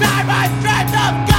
time I dreamt of God.